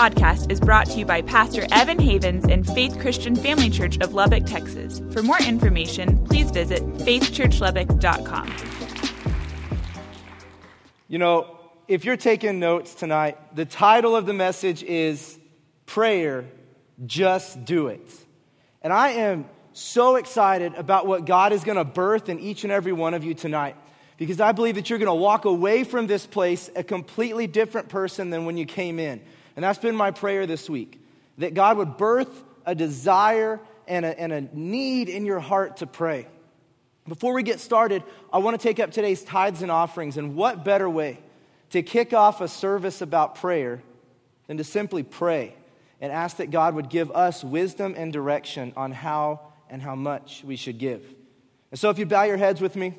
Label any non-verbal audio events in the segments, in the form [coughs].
podcast is brought to you by Pastor Evan Havens and Faith Christian Family Church of Lubbock, Texas. For more information, please visit faithchurchlubbock.com. You know, if you're taking notes tonight, the title of the message is Prayer, Just Do It. And I am so excited about what God is going to birth in each and every one of you tonight because I believe that you're going to walk away from this place a completely different person than when you came in. And that's been my prayer this week that God would birth a desire and a, and a need in your heart to pray. Before we get started, I want to take up today's tithes and offerings. And what better way to kick off a service about prayer than to simply pray and ask that God would give us wisdom and direction on how and how much we should give? And so, if you bow your heads with me,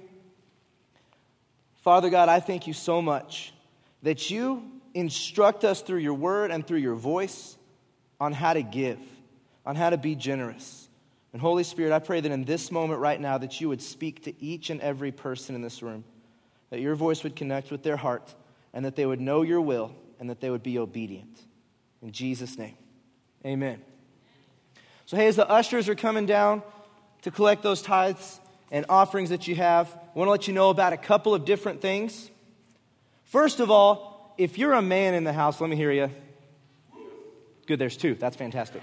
Father God, I thank you so much that you instruct us through your word and through your voice on how to give, on how to be generous. And Holy Spirit, I pray that in this moment right now that you would speak to each and every person in this room, that your voice would connect with their heart, and that they would know your will, and that they would be obedient. In Jesus' name, amen. So, hey, as the ushers are coming down to collect those tithes and offerings that you have, I want to let you know about a couple of different things. First of all, if you're a man in the house, let me hear you. Good, there's two. That's fantastic.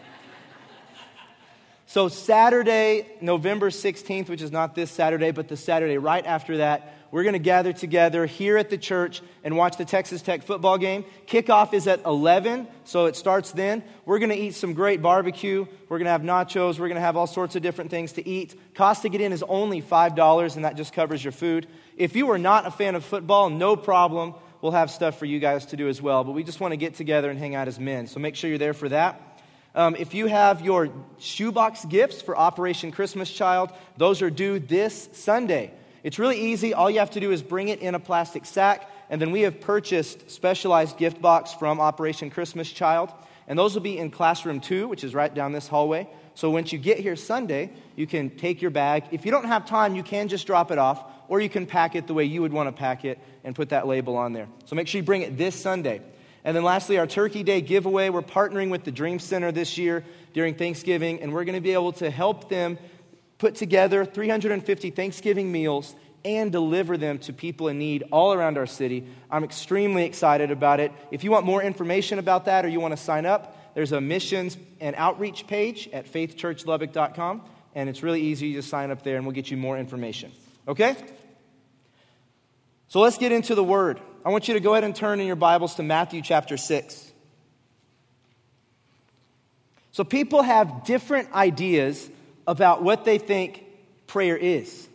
So, Saturday, November 16th, which is not this Saturday, but the Saturday right after that, we're going to gather together here at the church and watch the Texas Tech football game. Kickoff is at 11, so it starts then. We're going to eat some great barbecue. We're going to have nachos. We're going to have all sorts of different things to eat. Cost to get in is only $5, and that just covers your food. If you are not a fan of football, no problem. We'll have stuff for you guys to do as well, but we just want to get together and hang out as men. So make sure you're there for that. Um, if you have your shoebox gifts for Operation Christmas Child, those are due this Sunday. It's really easy. All you have to do is bring it in a plastic sack, and then we have purchased specialized gift box from Operation Christmas Child, and those will be in classroom two, which is right down this hallway. So once you get here Sunday, you can take your bag. If you don't have time, you can just drop it off, or you can pack it the way you would want to pack it and put that label on there. So make sure you bring it this Sunday. And then lastly, our Turkey Day giveaway. We're partnering with the Dream Center this year during Thanksgiving, and we're going to be able to help them put together 350 Thanksgiving meals and deliver them to people in need all around our city. I'm extremely excited about it. If you want more information about that or you want to sign up, there's a missions and outreach page at faithchurchlubbock.com, and it's really easy. to sign up there and we'll get you more information. Okay? So let's get into the word. I want you to go ahead and turn in your Bibles to Matthew chapter 6. So, people have different ideas about what they think prayer is.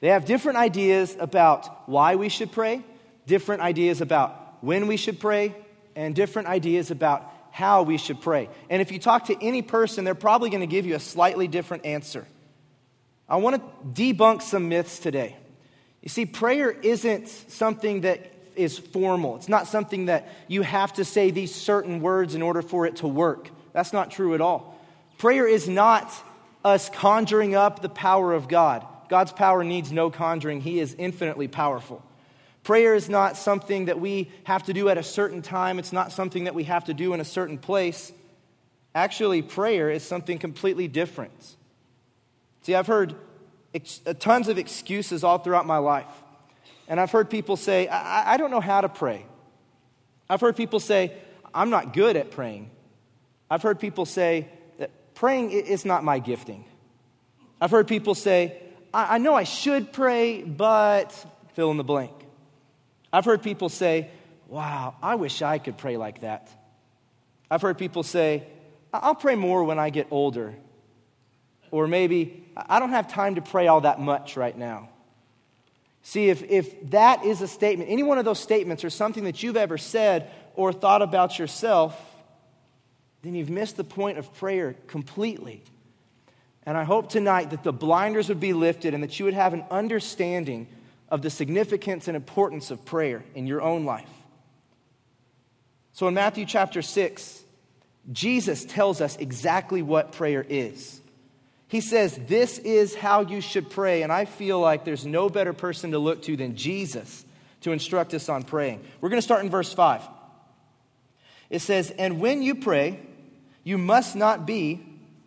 They have different ideas about why we should pray, different ideas about when we should pray, and different ideas about how we should pray. And if you talk to any person, they're probably going to give you a slightly different answer. I want to debunk some myths today. You see, prayer isn't something that is formal. It's not something that you have to say these certain words in order for it to work. That's not true at all. Prayer is not us conjuring up the power of God. God's power needs no conjuring, He is infinitely powerful. Prayer is not something that we have to do at a certain time, it's not something that we have to do in a certain place. Actually, prayer is something completely different. See, I've heard ex- uh, tons of excuses all throughout my life. And I've heard people say, I-, I don't know how to pray. I've heard people say, I'm not good at praying. I've heard people say that praying is not my gifting. I've heard people say, I, I know I should pray, but fill in the blank. I've heard people say, Wow, I wish I could pray like that. I've heard people say, I'll pray more when I get older. Or maybe, I don't have time to pray all that much right now. See, if, if that is a statement, any one of those statements or something that you've ever said or thought about yourself, then you've missed the point of prayer completely. And I hope tonight that the blinders would be lifted and that you would have an understanding of the significance and importance of prayer in your own life. So in Matthew chapter 6, Jesus tells us exactly what prayer is. He says, This is how you should pray. And I feel like there's no better person to look to than Jesus to instruct us on praying. We're going to start in verse 5. It says, And when you pray, you must not be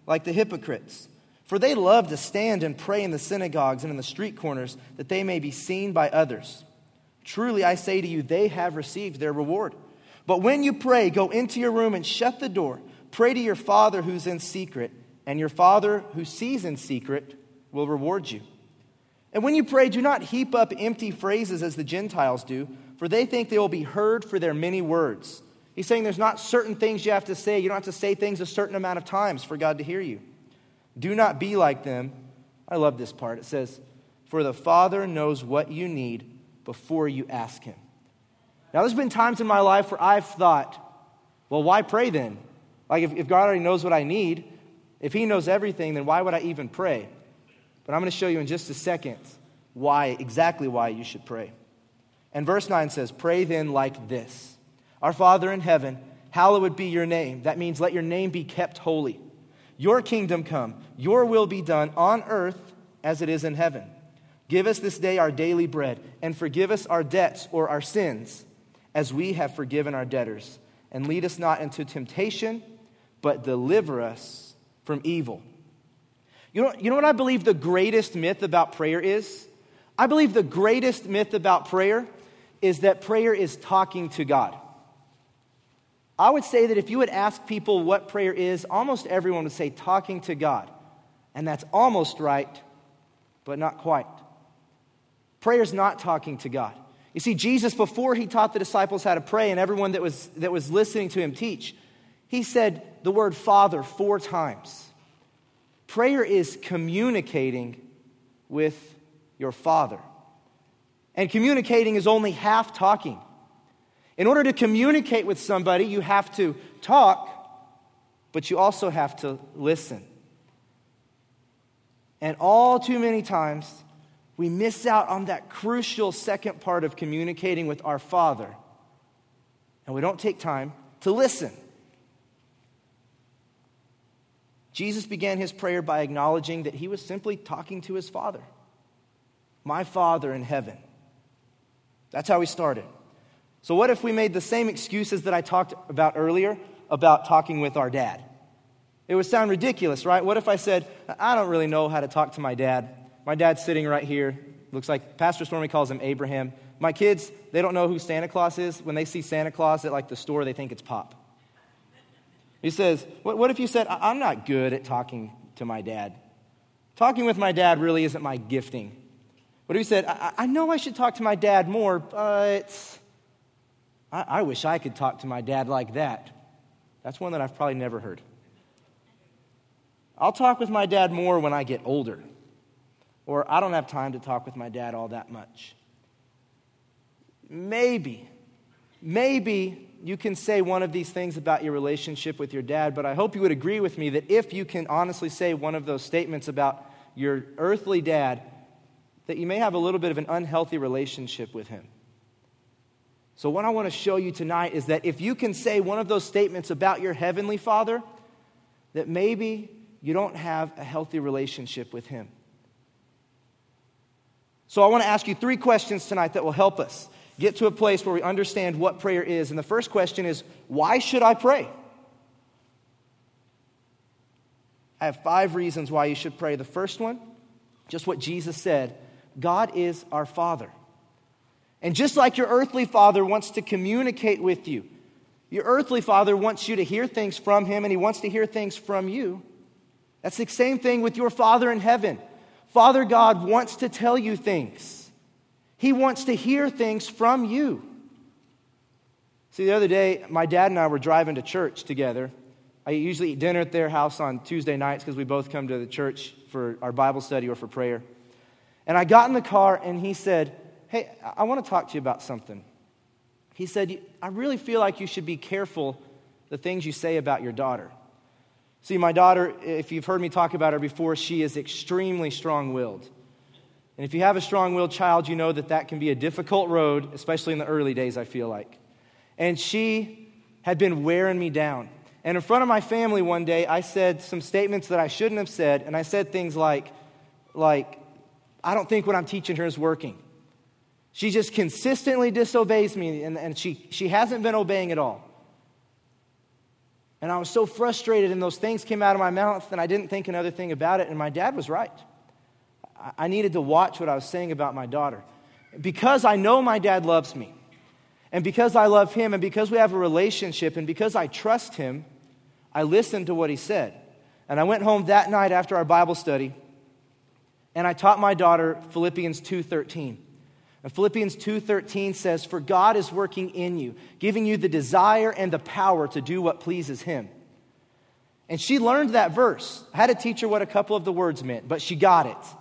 like the hypocrites, for they love to stand and pray in the synagogues and in the street corners, that they may be seen by others. Truly, I say to you, they have received their reward. But when you pray, go into your room and shut the door. Pray to your Father who's in secret, and your Father who sees in secret will reward you. And when you pray, do not heap up empty phrases as the Gentiles do, for they think they will be heard for their many words. He's saying there's not certain things you have to say. You don't have to say things a certain amount of times for God to hear you. Do not be like them. I love this part. It says, For the Father knows what you need before you ask Him. Now, there's been times in my life where I've thought, well, why pray then? Like, if, if God already knows what I need, if He knows everything, then why would I even pray? But I'm going to show you in just a second why, exactly why you should pray. And verse 9 says, Pray then like this Our Father in heaven, hallowed be your name. That means let your name be kept holy. Your kingdom come, your will be done on earth as it is in heaven. Give us this day our daily bread, and forgive us our debts or our sins, as we have forgiven our debtors. And lead us not into temptation, but deliver us from evil. You know, you know what I believe the greatest myth about prayer is? I believe the greatest myth about prayer is that prayer is talking to God. I would say that if you would ask people what prayer is, almost everyone would say talking to God. And that's almost right, but not quite. Prayer is not talking to God. You see, Jesus, before he taught the disciples how to pray and everyone that was, that was listening to him teach, he said the word Father four times. Prayer is communicating with your Father. And communicating is only half talking. In order to communicate with somebody, you have to talk, but you also have to listen. And all too many times, we miss out on that crucial second part of communicating with our Father. And we don't take time to listen. Jesus began his prayer by acknowledging that he was simply talking to his Father. My Father in heaven. That's how he started. So, what if we made the same excuses that I talked about earlier about talking with our dad? It would sound ridiculous, right? What if I said, I don't really know how to talk to my dad? My dad's sitting right here. Looks like Pastor Stormy calls him Abraham. My kids, they don't know who Santa Claus is. When they see Santa Claus at like the store, they think it's Pop. He says, What, what if you said, I'm not good at talking to my dad? Talking with my dad really isn't my gifting. What if you said, I, I know I should talk to my dad more, but I, I wish I could talk to my dad like that? That's one that I've probably never heard. I'll talk with my dad more when I get older. Or I don't have time to talk with my dad all that much. Maybe, maybe you can say one of these things about your relationship with your dad, but I hope you would agree with me that if you can honestly say one of those statements about your earthly dad, that you may have a little bit of an unhealthy relationship with him. So, what I want to show you tonight is that if you can say one of those statements about your heavenly father, that maybe you don't have a healthy relationship with him. So, I want to ask you three questions tonight that will help us get to a place where we understand what prayer is. And the first question is why should I pray? I have five reasons why you should pray. The first one, just what Jesus said God is our Father. And just like your earthly father wants to communicate with you, your earthly father wants you to hear things from him and he wants to hear things from you. That's the same thing with your Father in heaven. Father God wants to tell you things. He wants to hear things from you. See, the other day, my dad and I were driving to church together. I usually eat dinner at their house on Tuesday nights because we both come to the church for our Bible study or for prayer. And I got in the car and he said, Hey, I want to talk to you about something. He said, I really feel like you should be careful the things you say about your daughter. See, my daughter, if you've heard me talk about her before, she is extremely strong willed. And if you have a strong willed child, you know that that can be a difficult road, especially in the early days, I feel like. And she had been wearing me down. And in front of my family one day, I said some statements that I shouldn't have said. And I said things like, like, I don't think what I'm teaching her is working. She just consistently disobeys me, and, and she, she hasn't been obeying at all. And I was so frustrated, and those things came out of my mouth, and I didn't think another thing about it. And my dad was right. I needed to watch what I was saying about my daughter. Because I know my dad loves me, and because I love him, and because we have a relationship, and because I trust him, I listened to what he said. And I went home that night after our Bible study, and I taught my daughter Philippians 2:13. And Philippians 2:13 says, "For God is working in you, giving you the desire and the power to do what pleases him." And she learned that verse. I had to teach her what a couple of the words meant, but she got it.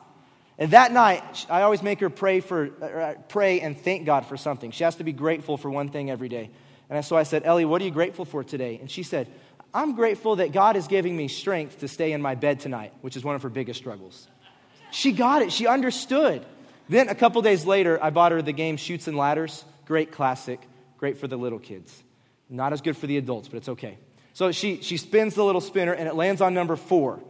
And that night, I always make her pray for uh, pray and thank God for something. She has to be grateful for one thing every day. And so I said, "Ellie, what are you grateful for today?" And she said, "I'm grateful that God is giving me strength to stay in my bed tonight," which is one of her biggest struggles. She got it. She understood. Then a couple days later, I bought her the game Chutes and Ladders. Great classic, great for the little kids. Not as good for the adults, but it's okay. So she, she spins the little spinner and it lands on number four.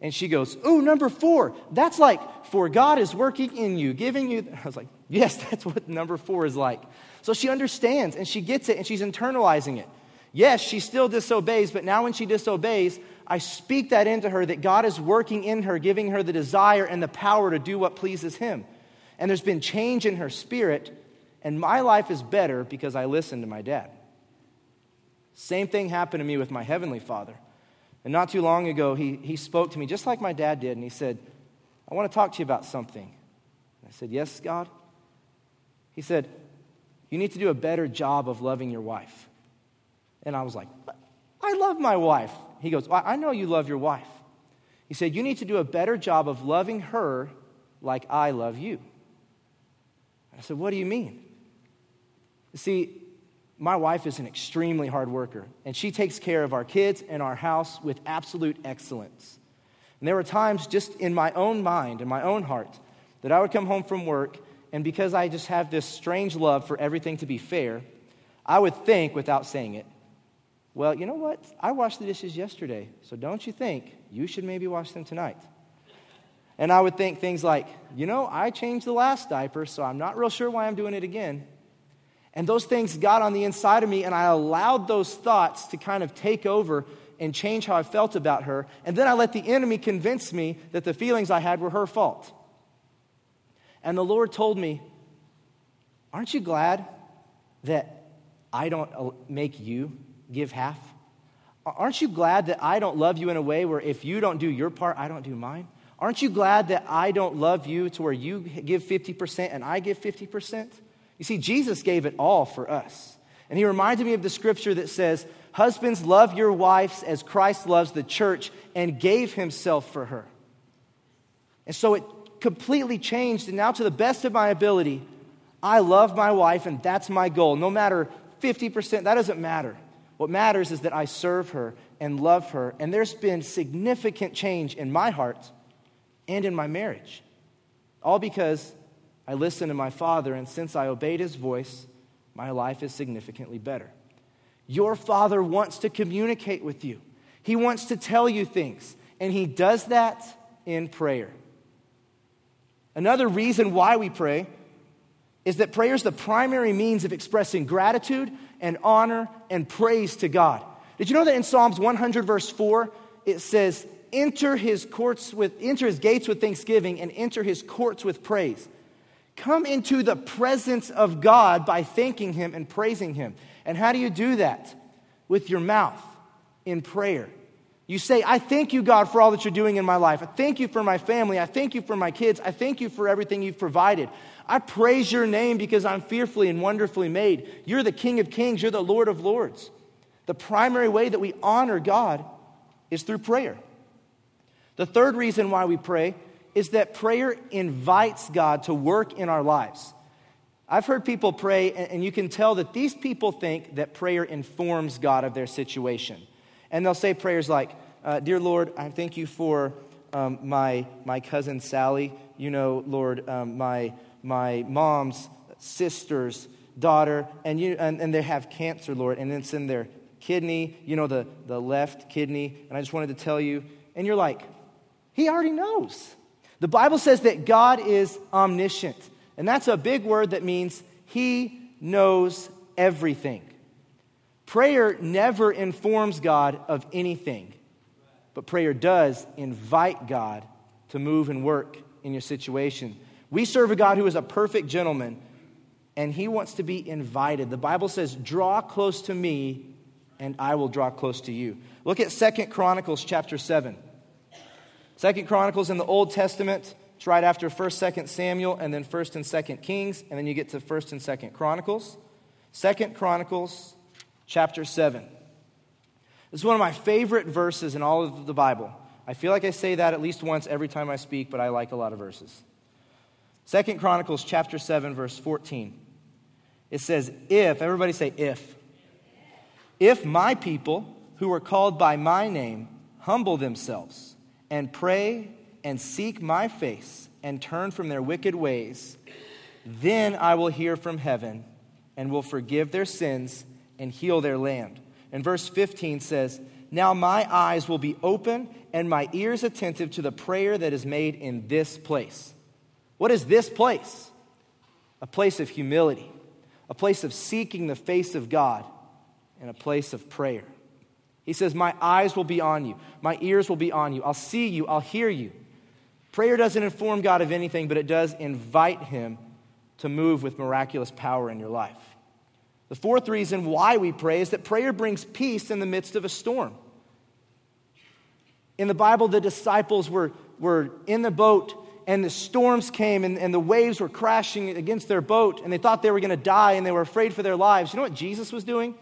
And she goes, Ooh, number four. That's like, for God is working in you, giving you. [laughs] I was like, Yes, [laughs] that's what number four is like. So she understands and she gets it and she's internalizing it. Yes, she still disobeys, but now when she disobeys, I speak that into her that God is working in her, giving her the desire and the power to do what pleases Him and there's been change in her spirit, and my life is better because I listened to my dad. Same thing happened to me with my heavenly father. And not too long ago, he, he spoke to me just like my dad did, and he said, I want to talk to you about something. And I said, Yes, God. He said, You need to do a better job of loving your wife. And I was like, I love my wife. He goes, well, I know you love your wife. He said, You need to do a better job of loving her like I love you. I said, What do you mean? See, my wife is an extremely hard worker, and she takes care of our kids and our house with absolute excellence. And there were times just in my own mind, in my own heart, that I would come home from work, and because I just have this strange love for everything to be fair, I would think without saying it, well, you know what? I washed the dishes yesterday, so don't you think you should maybe wash them tonight? And I would think things like, you know, I changed the last diaper, so I'm not real sure why I'm doing it again. And those things got on the inside of me, and I allowed those thoughts to kind of take over and change how I felt about her. And then I let the enemy convince me that the feelings I had were her fault. And the Lord told me, Aren't you glad that I don't uh, make you give half? Aren't you glad that I don't love you in a way where if you don't do your part, I don't do mine? Aren't you glad that I don't love you to where you give 50% and I give 50%? You see, Jesus gave it all for us. And he reminded me of the scripture that says, Husbands, love your wives as Christ loves the church and gave himself for her. And so it completely changed. And now, to the best of my ability, I love my wife, and that's my goal. No matter 50%, that doesn't matter. What matters is that I serve her and love her. And there's been significant change in my heart and in my marriage. All because I listened to my father, and since I obeyed his voice, my life is significantly better. Your father wants to communicate with you, he wants to tell you things, and he does that in prayer. Another reason why we pray is that prayer is the primary means of expressing gratitude and honor and praise to God. Did you know that in Psalms 100, verse 4, it says, enter his courts with enter his gates with thanksgiving and enter his courts with praise come into the presence of god by thanking him and praising him. And how do you do that? With your mouth in prayer. You say i thank you god for all that you're doing in my life. I thank you for my family. I thank you for my kids. I thank you for everything you've provided. I praise your name because i'm fearfully and wonderfully made. You're the king of kings. You're the lord of lords. The primary way that we honor god is through prayer. The third reason why we pray is that prayer invites God to work in our lives. I've heard people pray, and you can tell that these people think that prayer informs God of their situation. And they'll say prayers like, uh, Dear Lord, I thank you for um, my, my cousin Sally. You know, Lord, um, my, my mom's sister's daughter, and, you, and, and they have cancer, Lord, and it's in their kidney, you know, the, the left kidney. And I just wanted to tell you, and you're like, he already knows. The Bible says that God is omniscient, and that's a big word that means He knows everything. Prayer never informs God of anything, but prayer does invite God to move and work in your situation. We serve a God who is a perfect gentleman, and he wants to be invited. The Bible says, Draw close to me, and I will draw close to you. Look at Second Chronicles chapter 7. Second Chronicles in the Old Testament, it's right after 1st, 2nd Samuel, and then 1st and 2nd Kings, and then you get to 1st and 2nd Chronicles. Second Chronicles chapter 7. This is one of my favorite verses in all of the Bible. I feel like I say that at least once every time I speak, but I like a lot of verses. Second Chronicles chapter 7, verse 14. It says, If, everybody say if. If my people who are called by my name humble themselves and pray and seek my face and turn from their wicked ways, then I will hear from heaven and will forgive their sins and heal their land. And verse 15 says, Now my eyes will be open and my ears attentive to the prayer that is made in this place. What is this place? A place of humility, a place of seeking the face of God, and a place of prayer. He says, My eyes will be on you, my ears will be on you. I'll see you, I'll hear you. Prayer doesn't inform God of anything, but it does invite Him to move with miraculous power in your life. The fourth reason why we pray is that prayer brings peace in the midst of a storm. In the Bible, the disciples were, were in the boat and the storms came and, and the waves were crashing against their boat and they thought they were going to die and they were afraid for their lives. You know what Jesus was doing?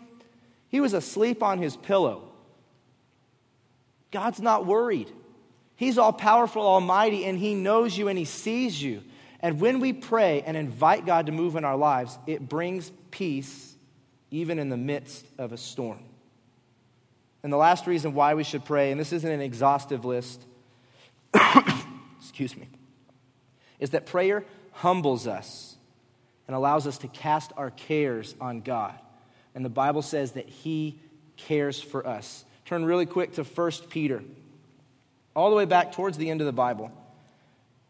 He was asleep on his pillow. God's not worried. He's all powerful, almighty, and He knows you and He sees you. And when we pray and invite God to move in our lives, it brings peace even in the midst of a storm. And the last reason why we should pray, and this isn't an exhaustive list, [coughs] excuse me, is that prayer humbles us and allows us to cast our cares on God. And the Bible says that He cares for us. Turn really quick to 1 Peter all the way back towards the end of the Bible.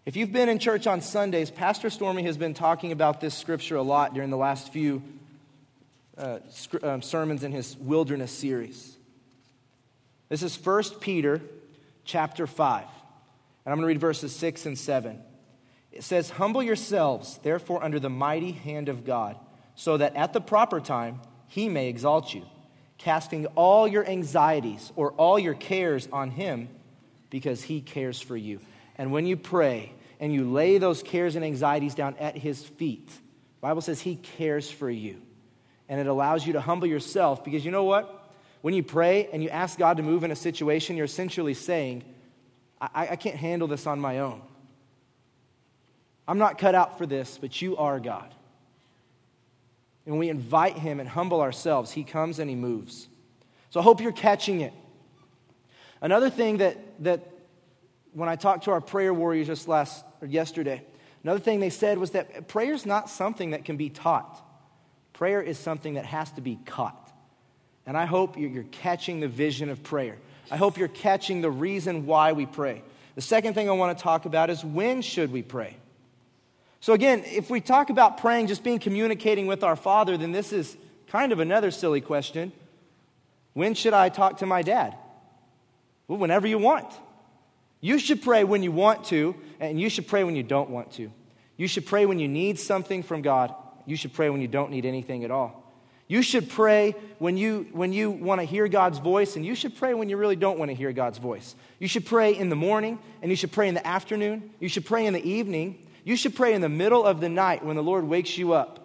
If you've been in church on Sundays, Pastor Stormy has been talking about this scripture a lot during the last few uh, um, sermons in his wilderness series. This is 1 Peter chapter 5. And I'm going to read verses 6 and 7. It says, Humble yourselves, therefore, under the mighty hand of God, so that at the proper time he may exalt you, casting all your anxieties or all your cares on him because he cares for you. And when you pray and you lay those cares and anxieties down at his feet, Bible says he cares for you. And it allows you to humble yourself because you know what? When you pray and you ask God to move in a situation, you're essentially saying, I, I can't handle this on my own. I'm not cut out for this, but you are God. And we invite him and humble ourselves, he comes and he moves. So I hope you're catching it. Another thing that, that when I talked to our prayer warriors just last or yesterday, another thing they said was that prayer is not something that can be taught. Prayer is something that has to be caught. And I hope you're catching the vision of prayer. I hope you're catching the reason why we pray. The second thing I want to talk about is when should we pray? So, again, if we talk about praying just being communicating with our Father, then this is kind of another silly question. When should I talk to my dad? Well, whenever you want. You should pray when you want to, and you should pray when you don't want to. You should pray when you need something from God. You should pray when you don't need anything at all. You should pray when you, when you want to hear God's voice, and you should pray when you really don't want to hear God's voice. You should pray in the morning, and you should pray in the afternoon. You should pray in the evening. You should pray in the middle of the night when the Lord wakes you up.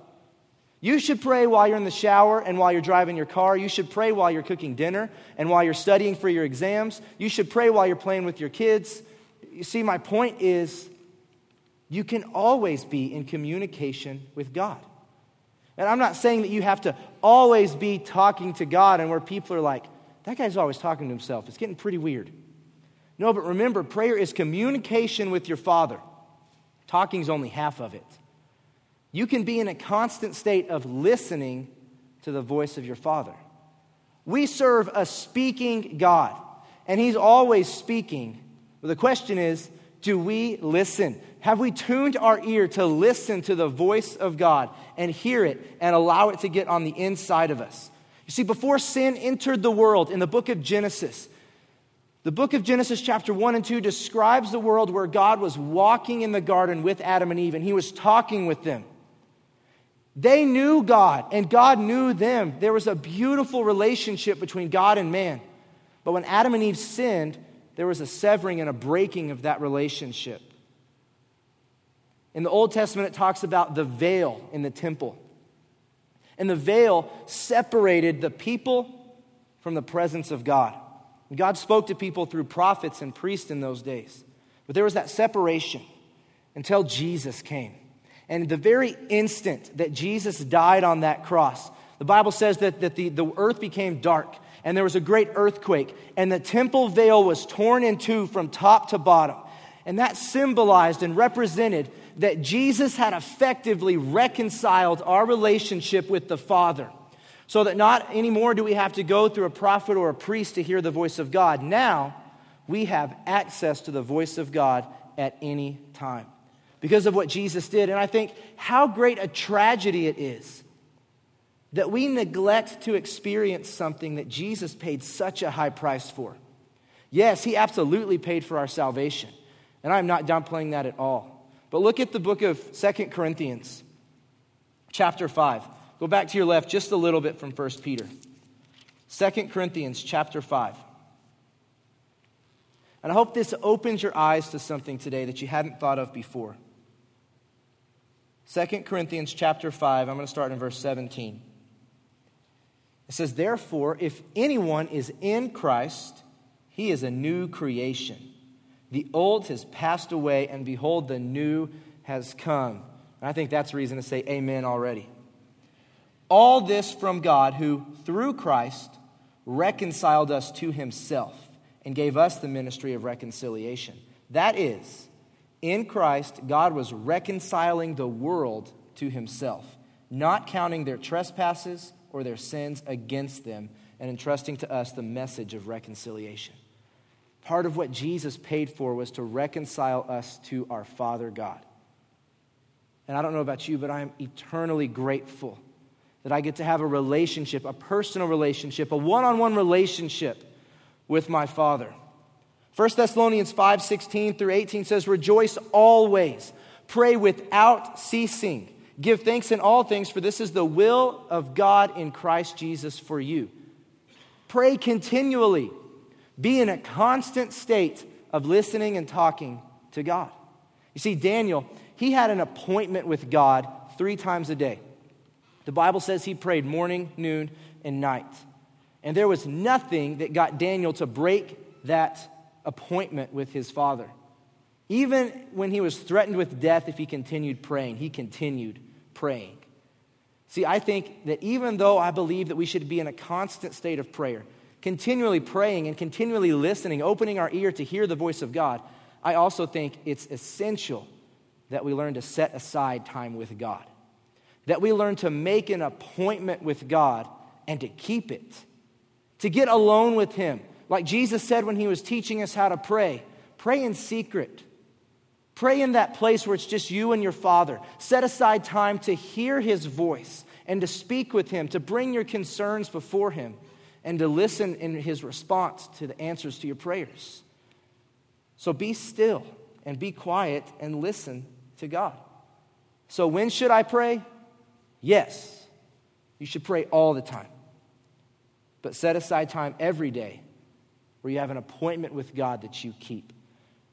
You should pray while you're in the shower and while you're driving your car. You should pray while you're cooking dinner and while you're studying for your exams. You should pray while you're playing with your kids. You see, my point is you can always be in communication with God. And I'm not saying that you have to always be talking to God and where people are like, that guy's always talking to himself. It's getting pretty weird. No, but remember, prayer is communication with your Father. Talking is only half of it. You can be in a constant state of listening to the voice of your Father. We serve a speaking God, and He's always speaking. But the question is do we listen? Have we tuned our ear to listen to the voice of God and hear it and allow it to get on the inside of us? You see, before sin entered the world in the book of Genesis, the book of Genesis, chapter 1 and 2, describes the world where God was walking in the garden with Adam and Eve, and he was talking with them. They knew God, and God knew them. There was a beautiful relationship between God and man. But when Adam and Eve sinned, there was a severing and a breaking of that relationship. In the Old Testament, it talks about the veil in the temple. And the veil separated the people from the presence of God. God spoke to people through prophets and priests in those days. But there was that separation until Jesus came. And the very instant that Jesus died on that cross, the Bible says that, that the, the earth became dark and there was a great earthquake, and the temple veil was torn in two from top to bottom. And that symbolized and represented that Jesus had effectively reconciled our relationship with the Father. So that not anymore do we have to go through a prophet or a priest to hear the voice of God. Now we have access to the voice of God at any time because of what Jesus did. And I think how great a tragedy it is that we neglect to experience something that Jesus paid such a high price for. Yes, he absolutely paid for our salvation. And I'm not downplaying that at all. But look at the book of Second Corinthians, chapter 5. Go back to your left just a little bit from 1 Peter. 2 Corinthians chapter 5. And I hope this opens your eyes to something today that you hadn't thought of before. 2 Corinthians chapter 5, I'm going to start in verse 17. It says, Therefore, if anyone is in Christ, he is a new creation. The old has passed away, and behold, the new has come. And I think that's reason to say amen already. All this from God, who through Christ reconciled us to himself and gave us the ministry of reconciliation. That is, in Christ, God was reconciling the world to himself, not counting their trespasses or their sins against them, and entrusting to us the message of reconciliation. Part of what Jesus paid for was to reconcile us to our Father God. And I don't know about you, but I am eternally grateful that I get to have a relationship, a personal relationship, a one on one relationship with my Father. 1 Thessalonians 5 16 through 18 says, Rejoice always, pray without ceasing, give thanks in all things, for this is the will of God in Christ Jesus for you. Pray continually, be in a constant state of listening and talking to God. You see, Daniel, he had an appointment with God three times a day. The Bible says he prayed morning, noon, and night. And there was nothing that got Daniel to break that appointment with his father. Even when he was threatened with death, if he continued praying, he continued praying. See, I think that even though I believe that we should be in a constant state of prayer, continually praying and continually listening, opening our ear to hear the voice of God, I also think it's essential that we learn to set aside time with God that we learn to make an appointment with God and to keep it, to get alone with Him. Like Jesus said when He was teaching us how to pray pray in secret. Pray in that place where it's just you and your Father. Set aside time to hear His voice and to speak with Him, to bring your concerns before Him, and to listen in His response to the answers to your prayers. So be still and be quiet and listen to God. So, when should I pray? Yes, you should pray all the time. But set aside time every day where you have an appointment with God that you keep.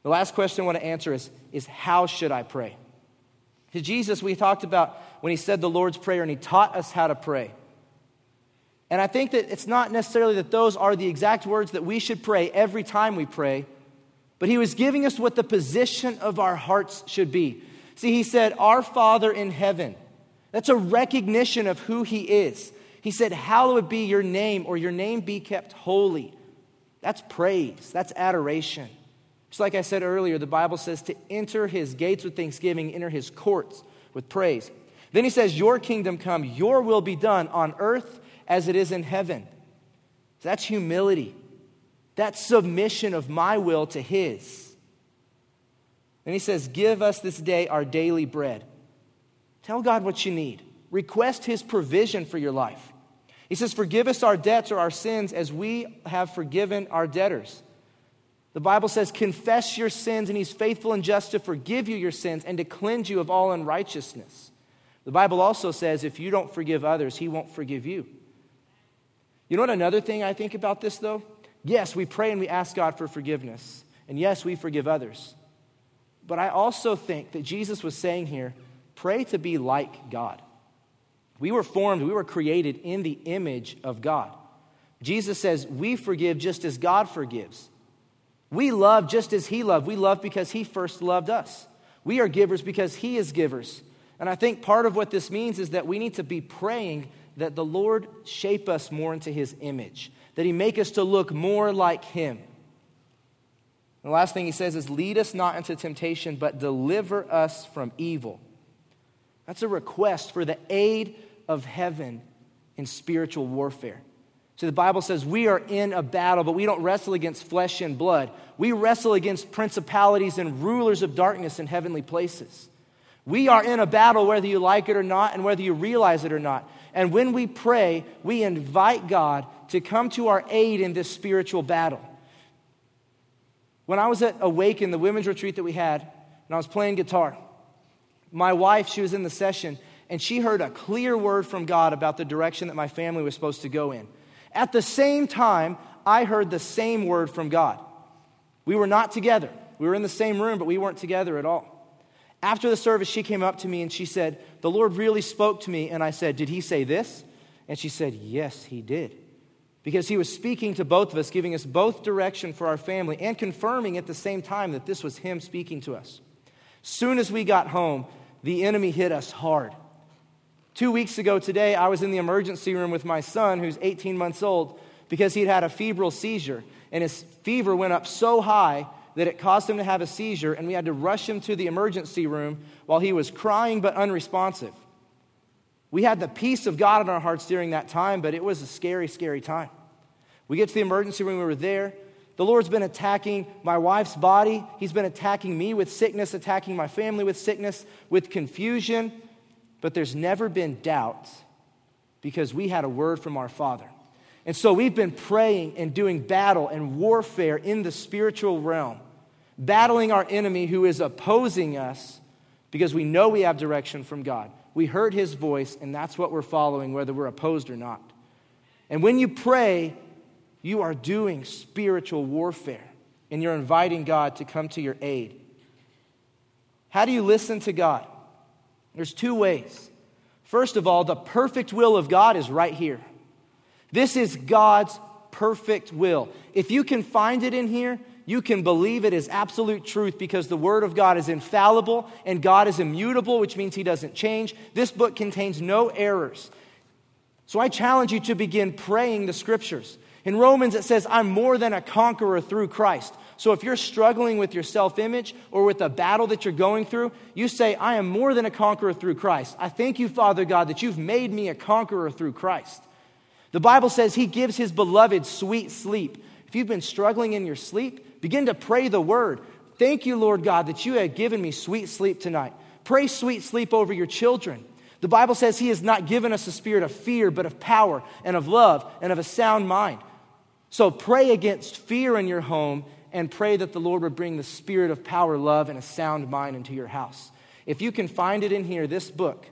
The last question I want to answer is, is how should I pray? To Jesus, we talked about when he said the Lord's Prayer and he taught us how to pray. And I think that it's not necessarily that those are the exact words that we should pray every time we pray, but he was giving us what the position of our hearts should be. See, he said, Our Father in heaven. That's a recognition of who he is. He said, Hallowed be your name, or your name be kept holy. That's praise, that's adoration. Just like I said earlier, the Bible says to enter his gates with thanksgiving, enter his courts with praise. Then he says, Your kingdom come, your will be done on earth as it is in heaven. That's humility. That's submission of my will to his. Then he says, Give us this day our daily bread. Tell God what you need. Request His provision for your life. He says, Forgive us our debts or our sins as we have forgiven our debtors. The Bible says, Confess your sins, and He's faithful and just to forgive you your sins and to cleanse you of all unrighteousness. The Bible also says, If you don't forgive others, He won't forgive you. You know what another thing I think about this, though? Yes, we pray and we ask God for forgiveness. And yes, we forgive others. But I also think that Jesus was saying here pray to be like God. We were formed, we were created in the image of God. Jesus says we forgive just as God forgives. We love just as He loved. We love because He first loved us. We are givers because He is givers. And I think part of what this means is that we need to be praying that the Lord shape us more into His image, that He make us to look more like Him. And the last thing He says is, lead us not into temptation, but deliver us from evil. That's a request for the aid of heaven in spiritual warfare. So the Bible says we are in a battle, but we don't wrestle against flesh and blood. We wrestle against principalities and rulers of darkness in heavenly places. We are in a battle whether you like it or not and whether you realize it or not. And when we pray, we invite God to come to our aid in this spiritual battle. When I was at Awaken, the women's retreat that we had, and I was playing guitar, my wife, she was in the session, and she heard a clear word from God about the direction that my family was supposed to go in. At the same time, I heard the same word from God. We were not together. We were in the same room, but we weren't together at all. After the service, she came up to me and she said, The Lord really spoke to me. And I said, Did he say this? And she said, Yes, he did. Because he was speaking to both of us, giving us both direction for our family, and confirming at the same time that this was him speaking to us. Soon as we got home, the enemy hit us hard. Two weeks ago today, I was in the emergency room with my son, who's 18 months old, because he'd had a febrile seizure. And his fever went up so high that it caused him to have a seizure, and we had to rush him to the emergency room while he was crying but unresponsive. We had the peace of God in our hearts during that time, but it was a scary, scary time. We get to the emergency room, we were there. The Lord's been attacking my wife's body. He's been attacking me with sickness, attacking my family with sickness, with confusion. But there's never been doubt because we had a word from our Father. And so we've been praying and doing battle and warfare in the spiritual realm, battling our enemy who is opposing us because we know we have direction from God. We heard his voice, and that's what we're following, whether we're opposed or not. And when you pray, you are doing spiritual warfare, and you're inviting God to come to your aid. How do you listen to God? There's two ways. First of all, the perfect will of God is right here. This is God's perfect will. If you can find it in here, you can believe it is absolute truth because the Word of God is infallible and God is immutable, which means He doesn't change. This book contains no errors. So I challenge you to begin praying the Scriptures. In Romans, it says, I'm more than a conqueror through Christ. So if you're struggling with your self image or with a battle that you're going through, you say, I am more than a conqueror through Christ. I thank you, Father God, that you've made me a conqueror through Christ. The Bible says he gives his beloved sweet sleep. If you've been struggling in your sleep, begin to pray the word. Thank you, Lord God, that you have given me sweet sleep tonight. Pray sweet sleep over your children. The Bible says he has not given us a spirit of fear, but of power and of love and of a sound mind. So pray against fear in your home and pray that the Lord would bring the spirit of power, love, and a sound mind into your house. If you can find it in here, this book,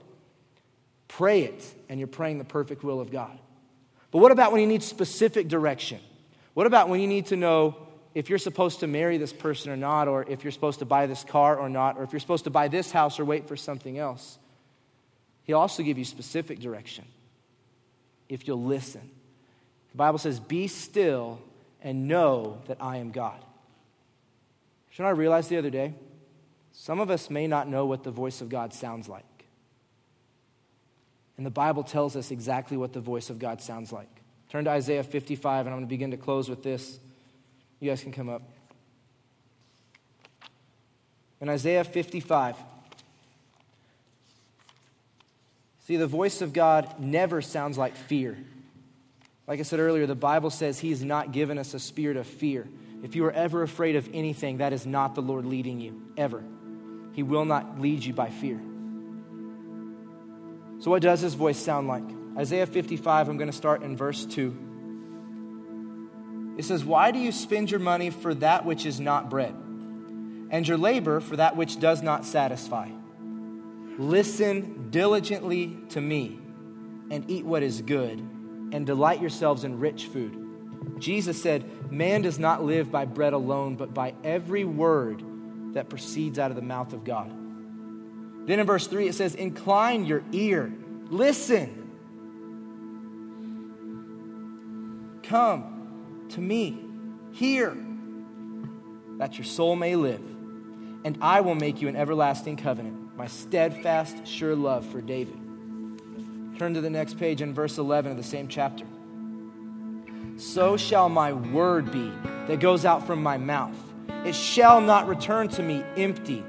pray it, and you're praying the perfect will of God. But what about when you need specific direction? What about when you need to know if you're supposed to marry this person or not, or if you're supposed to buy this car or not, or if you're supposed to buy this house or wait for something else? He'll also give you specific direction if you'll listen. The Bible says, Be still and know that I am God. Know I realized the other day? Some of us may not know what the voice of God sounds like. And the Bible tells us exactly what the voice of God sounds like. Turn to Isaiah 55, and I'm going to begin to close with this. You guys can come up. In Isaiah 55, see, the voice of God never sounds like fear. Like I said earlier, the Bible says He He's not given us a spirit of fear. If you are ever afraid of anything, that is not the Lord leading you, ever. He will not lead you by fear. So, what does his voice sound like? Isaiah 55, I'm going to start in verse 2. It says, Why do you spend your money for that which is not bread, and your labor for that which does not satisfy? Listen diligently to me and eat what is good, and delight yourselves in rich food. Jesus said, Man does not live by bread alone, but by every word that proceeds out of the mouth of God. Then in verse 3, it says, Incline your ear, listen. Come to me, hear, that your soul may live, and I will make you an everlasting covenant, my steadfast, sure love for David. Turn to the next page in verse 11 of the same chapter. So shall my word be that goes out from my mouth. It shall not return to me empty,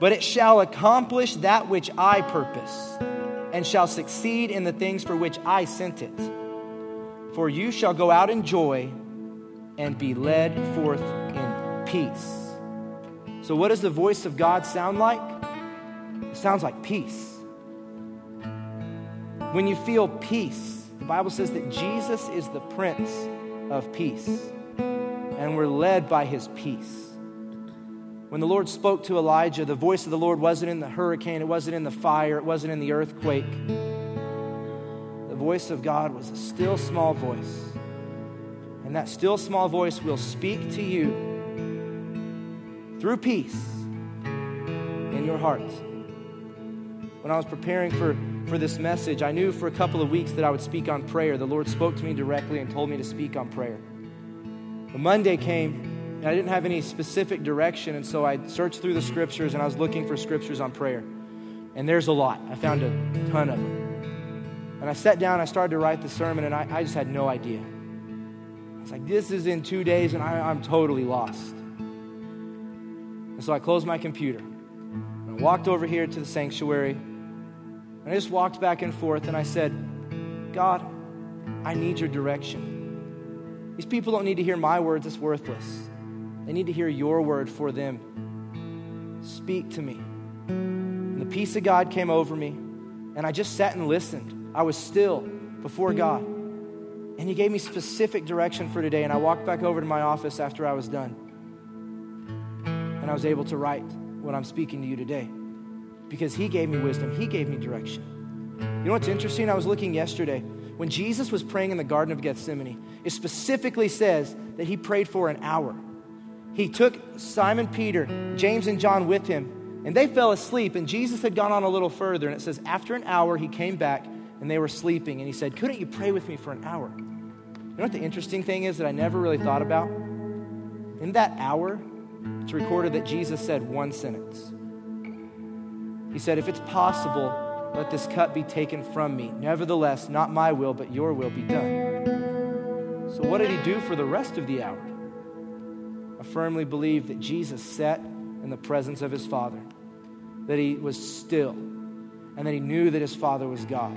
but it shall accomplish that which I purpose, and shall succeed in the things for which I sent it. For you shall go out in joy and be led forth in peace. So, what does the voice of God sound like? It sounds like peace. When you feel peace, the Bible says that Jesus is the Prince of Peace, and we're led by his peace. When the Lord spoke to Elijah, the voice of the Lord wasn't in the hurricane, it wasn't in the fire, it wasn't in the earthquake. The voice of God was a still small voice. And that still small voice will speak to you through peace in your hearts. When I was preparing for, for this message, I knew for a couple of weeks that I would speak on prayer. The Lord spoke to me directly and told me to speak on prayer. The Monday came, and I didn't have any specific direction, and so I searched through the scriptures and I was looking for scriptures on prayer. And there's a lot. I found a ton of them. And I sat down, I started to write the sermon, and I, I just had no idea. I was like, this is in two days, and I, I'm totally lost. And so I closed my computer. And I walked over here to the sanctuary. And I just walked back and forth, and I said, God, I need your direction. These people don't need to hear my words, it's worthless. They need to hear your word for them. Speak to me. And the peace of God came over me, and I just sat and listened. I was still before God. And He gave me specific direction for today, and I walked back over to my office after I was done. And I was able to write what I'm speaking to you today because He gave me wisdom, He gave me direction. You know what's interesting? I was looking yesterday. When Jesus was praying in the Garden of Gethsemane, it specifically says that He prayed for an hour he took Simon Peter, James, and John with him, and they fell asleep. And Jesus had gone on a little further, and it says, After an hour, he came back, and they were sleeping. And he said, Couldn't you pray with me for an hour? You know what the interesting thing is that I never really thought about? In that hour, it's recorded that Jesus said one sentence. He said, If it's possible, let this cup be taken from me. Nevertheless, not my will, but your will be done. So, what did he do for the rest of the hour? I firmly believe that Jesus sat in the presence of his Father, that he was still, and that he knew that his Father was God.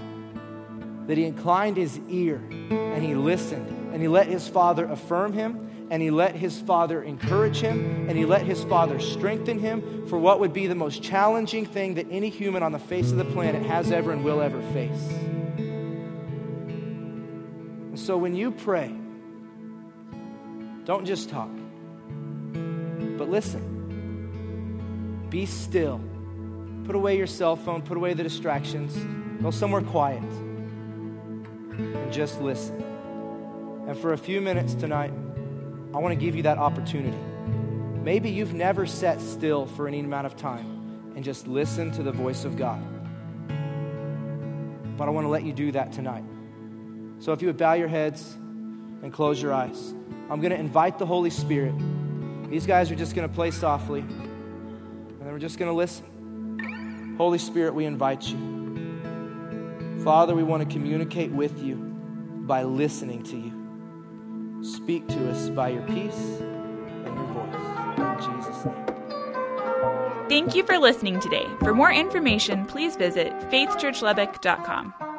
That he inclined his ear and he listened, and he let his Father affirm him, and he let his Father encourage him, and he let his Father strengthen him for what would be the most challenging thing that any human on the face of the planet has ever and will ever face. And so when you pray, don't just talk. But listen, be still. Put away your cell phone, put away the distractions, go somewhere quiet, and just listen. And for a few minutes tonight, I want to give you that opportunity. Maybe you've never sat still for any amount of time and just listen to the voice of God. But I want to let you do that tonight. So if you would bow your heads and close your eyes, I'm going to invite the Holy Spirit these guys are just going to play softly, and then we're just going to listen. Holy Spirit, we invite you. Father, we want to communicate with you by listening to you. Speak to us by your peace and your voice. In Jesus' name. Thank you for listening today. For more information, please visit faithchurchlubbock.com.